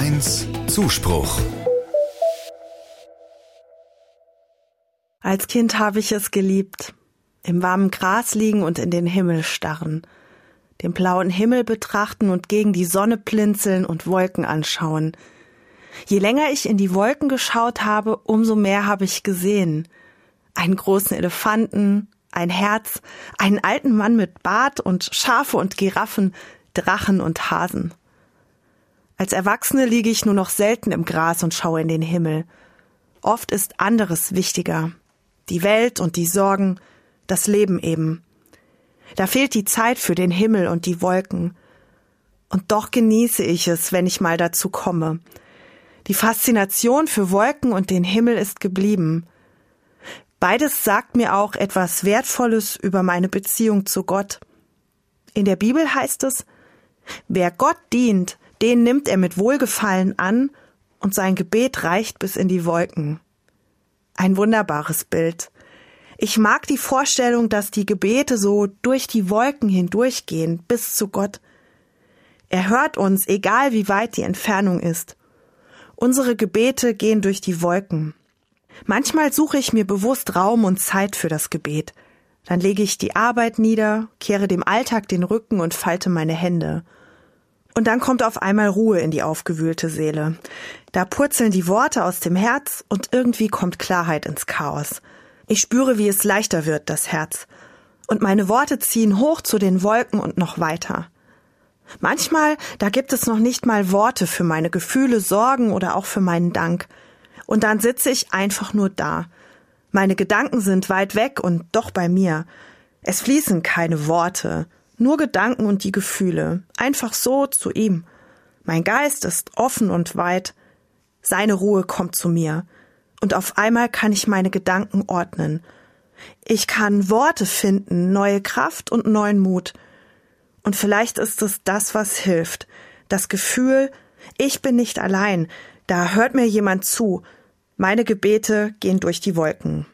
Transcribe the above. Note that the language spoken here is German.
1 Zuspruch. Als Kind habe ich es geliebt. Im warmen Gras liegen und in den Himmel starren. Den blauen Himmel betrachten und gegen die Sonne blinzeln und Wolken anschauen. Je länger ich in die Wolken geschaut habe, umso mehr habe ich gesehen. Einen großen Elefanten, ein Herz, einen alten Mann mit Bart und Schafe und Giraffen, Drachen und Hasen. Als Erwachsene liege ich nur noch selten im Gras und schaue in den Himmel. Oft ist anderes wichtiger. Die Welt und die Sorgen, das Leben eben. Da fehlt die Zeit für den Himmel und die Wolken. Und doch genieße ich es, wenn ich mal dazu komme. Die Faszination für Wolken und den Himmel ist geblieben. Beides sagt mir auch etwas Wertvolles über meine Beziehung zu Gott. In der Bibel heißt es, wer Gott dient, den nimmt er mit Wohlgefallen an und sein Gebet reicht bis in die Wolken. Ein wunderbares Bild. Ich mag die Vorstellung, dass die Gebete so durch die Wolken hindurchgehen bis zu Gott. Er hört uns, egal wie weit die Entfernung ist. Unsere Gebete gehen durch die Wolken. Manchmal suche ich mir bewusst Raum und Zeit für das Gebet. Dann lege ich die Arbeit nieder, kehre dem Alltag den Rücken und falte meine Hände. Und dann kommt auf einmal Ruhe in die aufgewühlte Seele. Da purzeln die Worte aus dem Herz und irgendwie kommt Klarheit ins Chaos. Ich spüre, wie es leichter wird, das Herz. Und meine Worte ziehen hoch zu den Wolken und noch weiter. Manchmal, da gibt es noch nicht mal Worte für meine Gefühle, Sorgen oder auch für meinen Dank. Und dann sitze ich einfach nur da. Meine Gedanken sind weit weg und doch bei mir. Es fließen keine Worte, nur Gedanken und die Gefühle, einfach so zu ihm. Mein Geist ist offen und weit, seine Ruhe kommt zu mir, und auf einmal kann ich meine Gedanken ordnen. Ich kann Worte finden, neue Kraft und neuen Mut. Und vielleicht ist es das, was hilft, das Gefühl, ich bin nicht allein, da hört mir jemand zu, meine Gebete gehen durch die Wolken.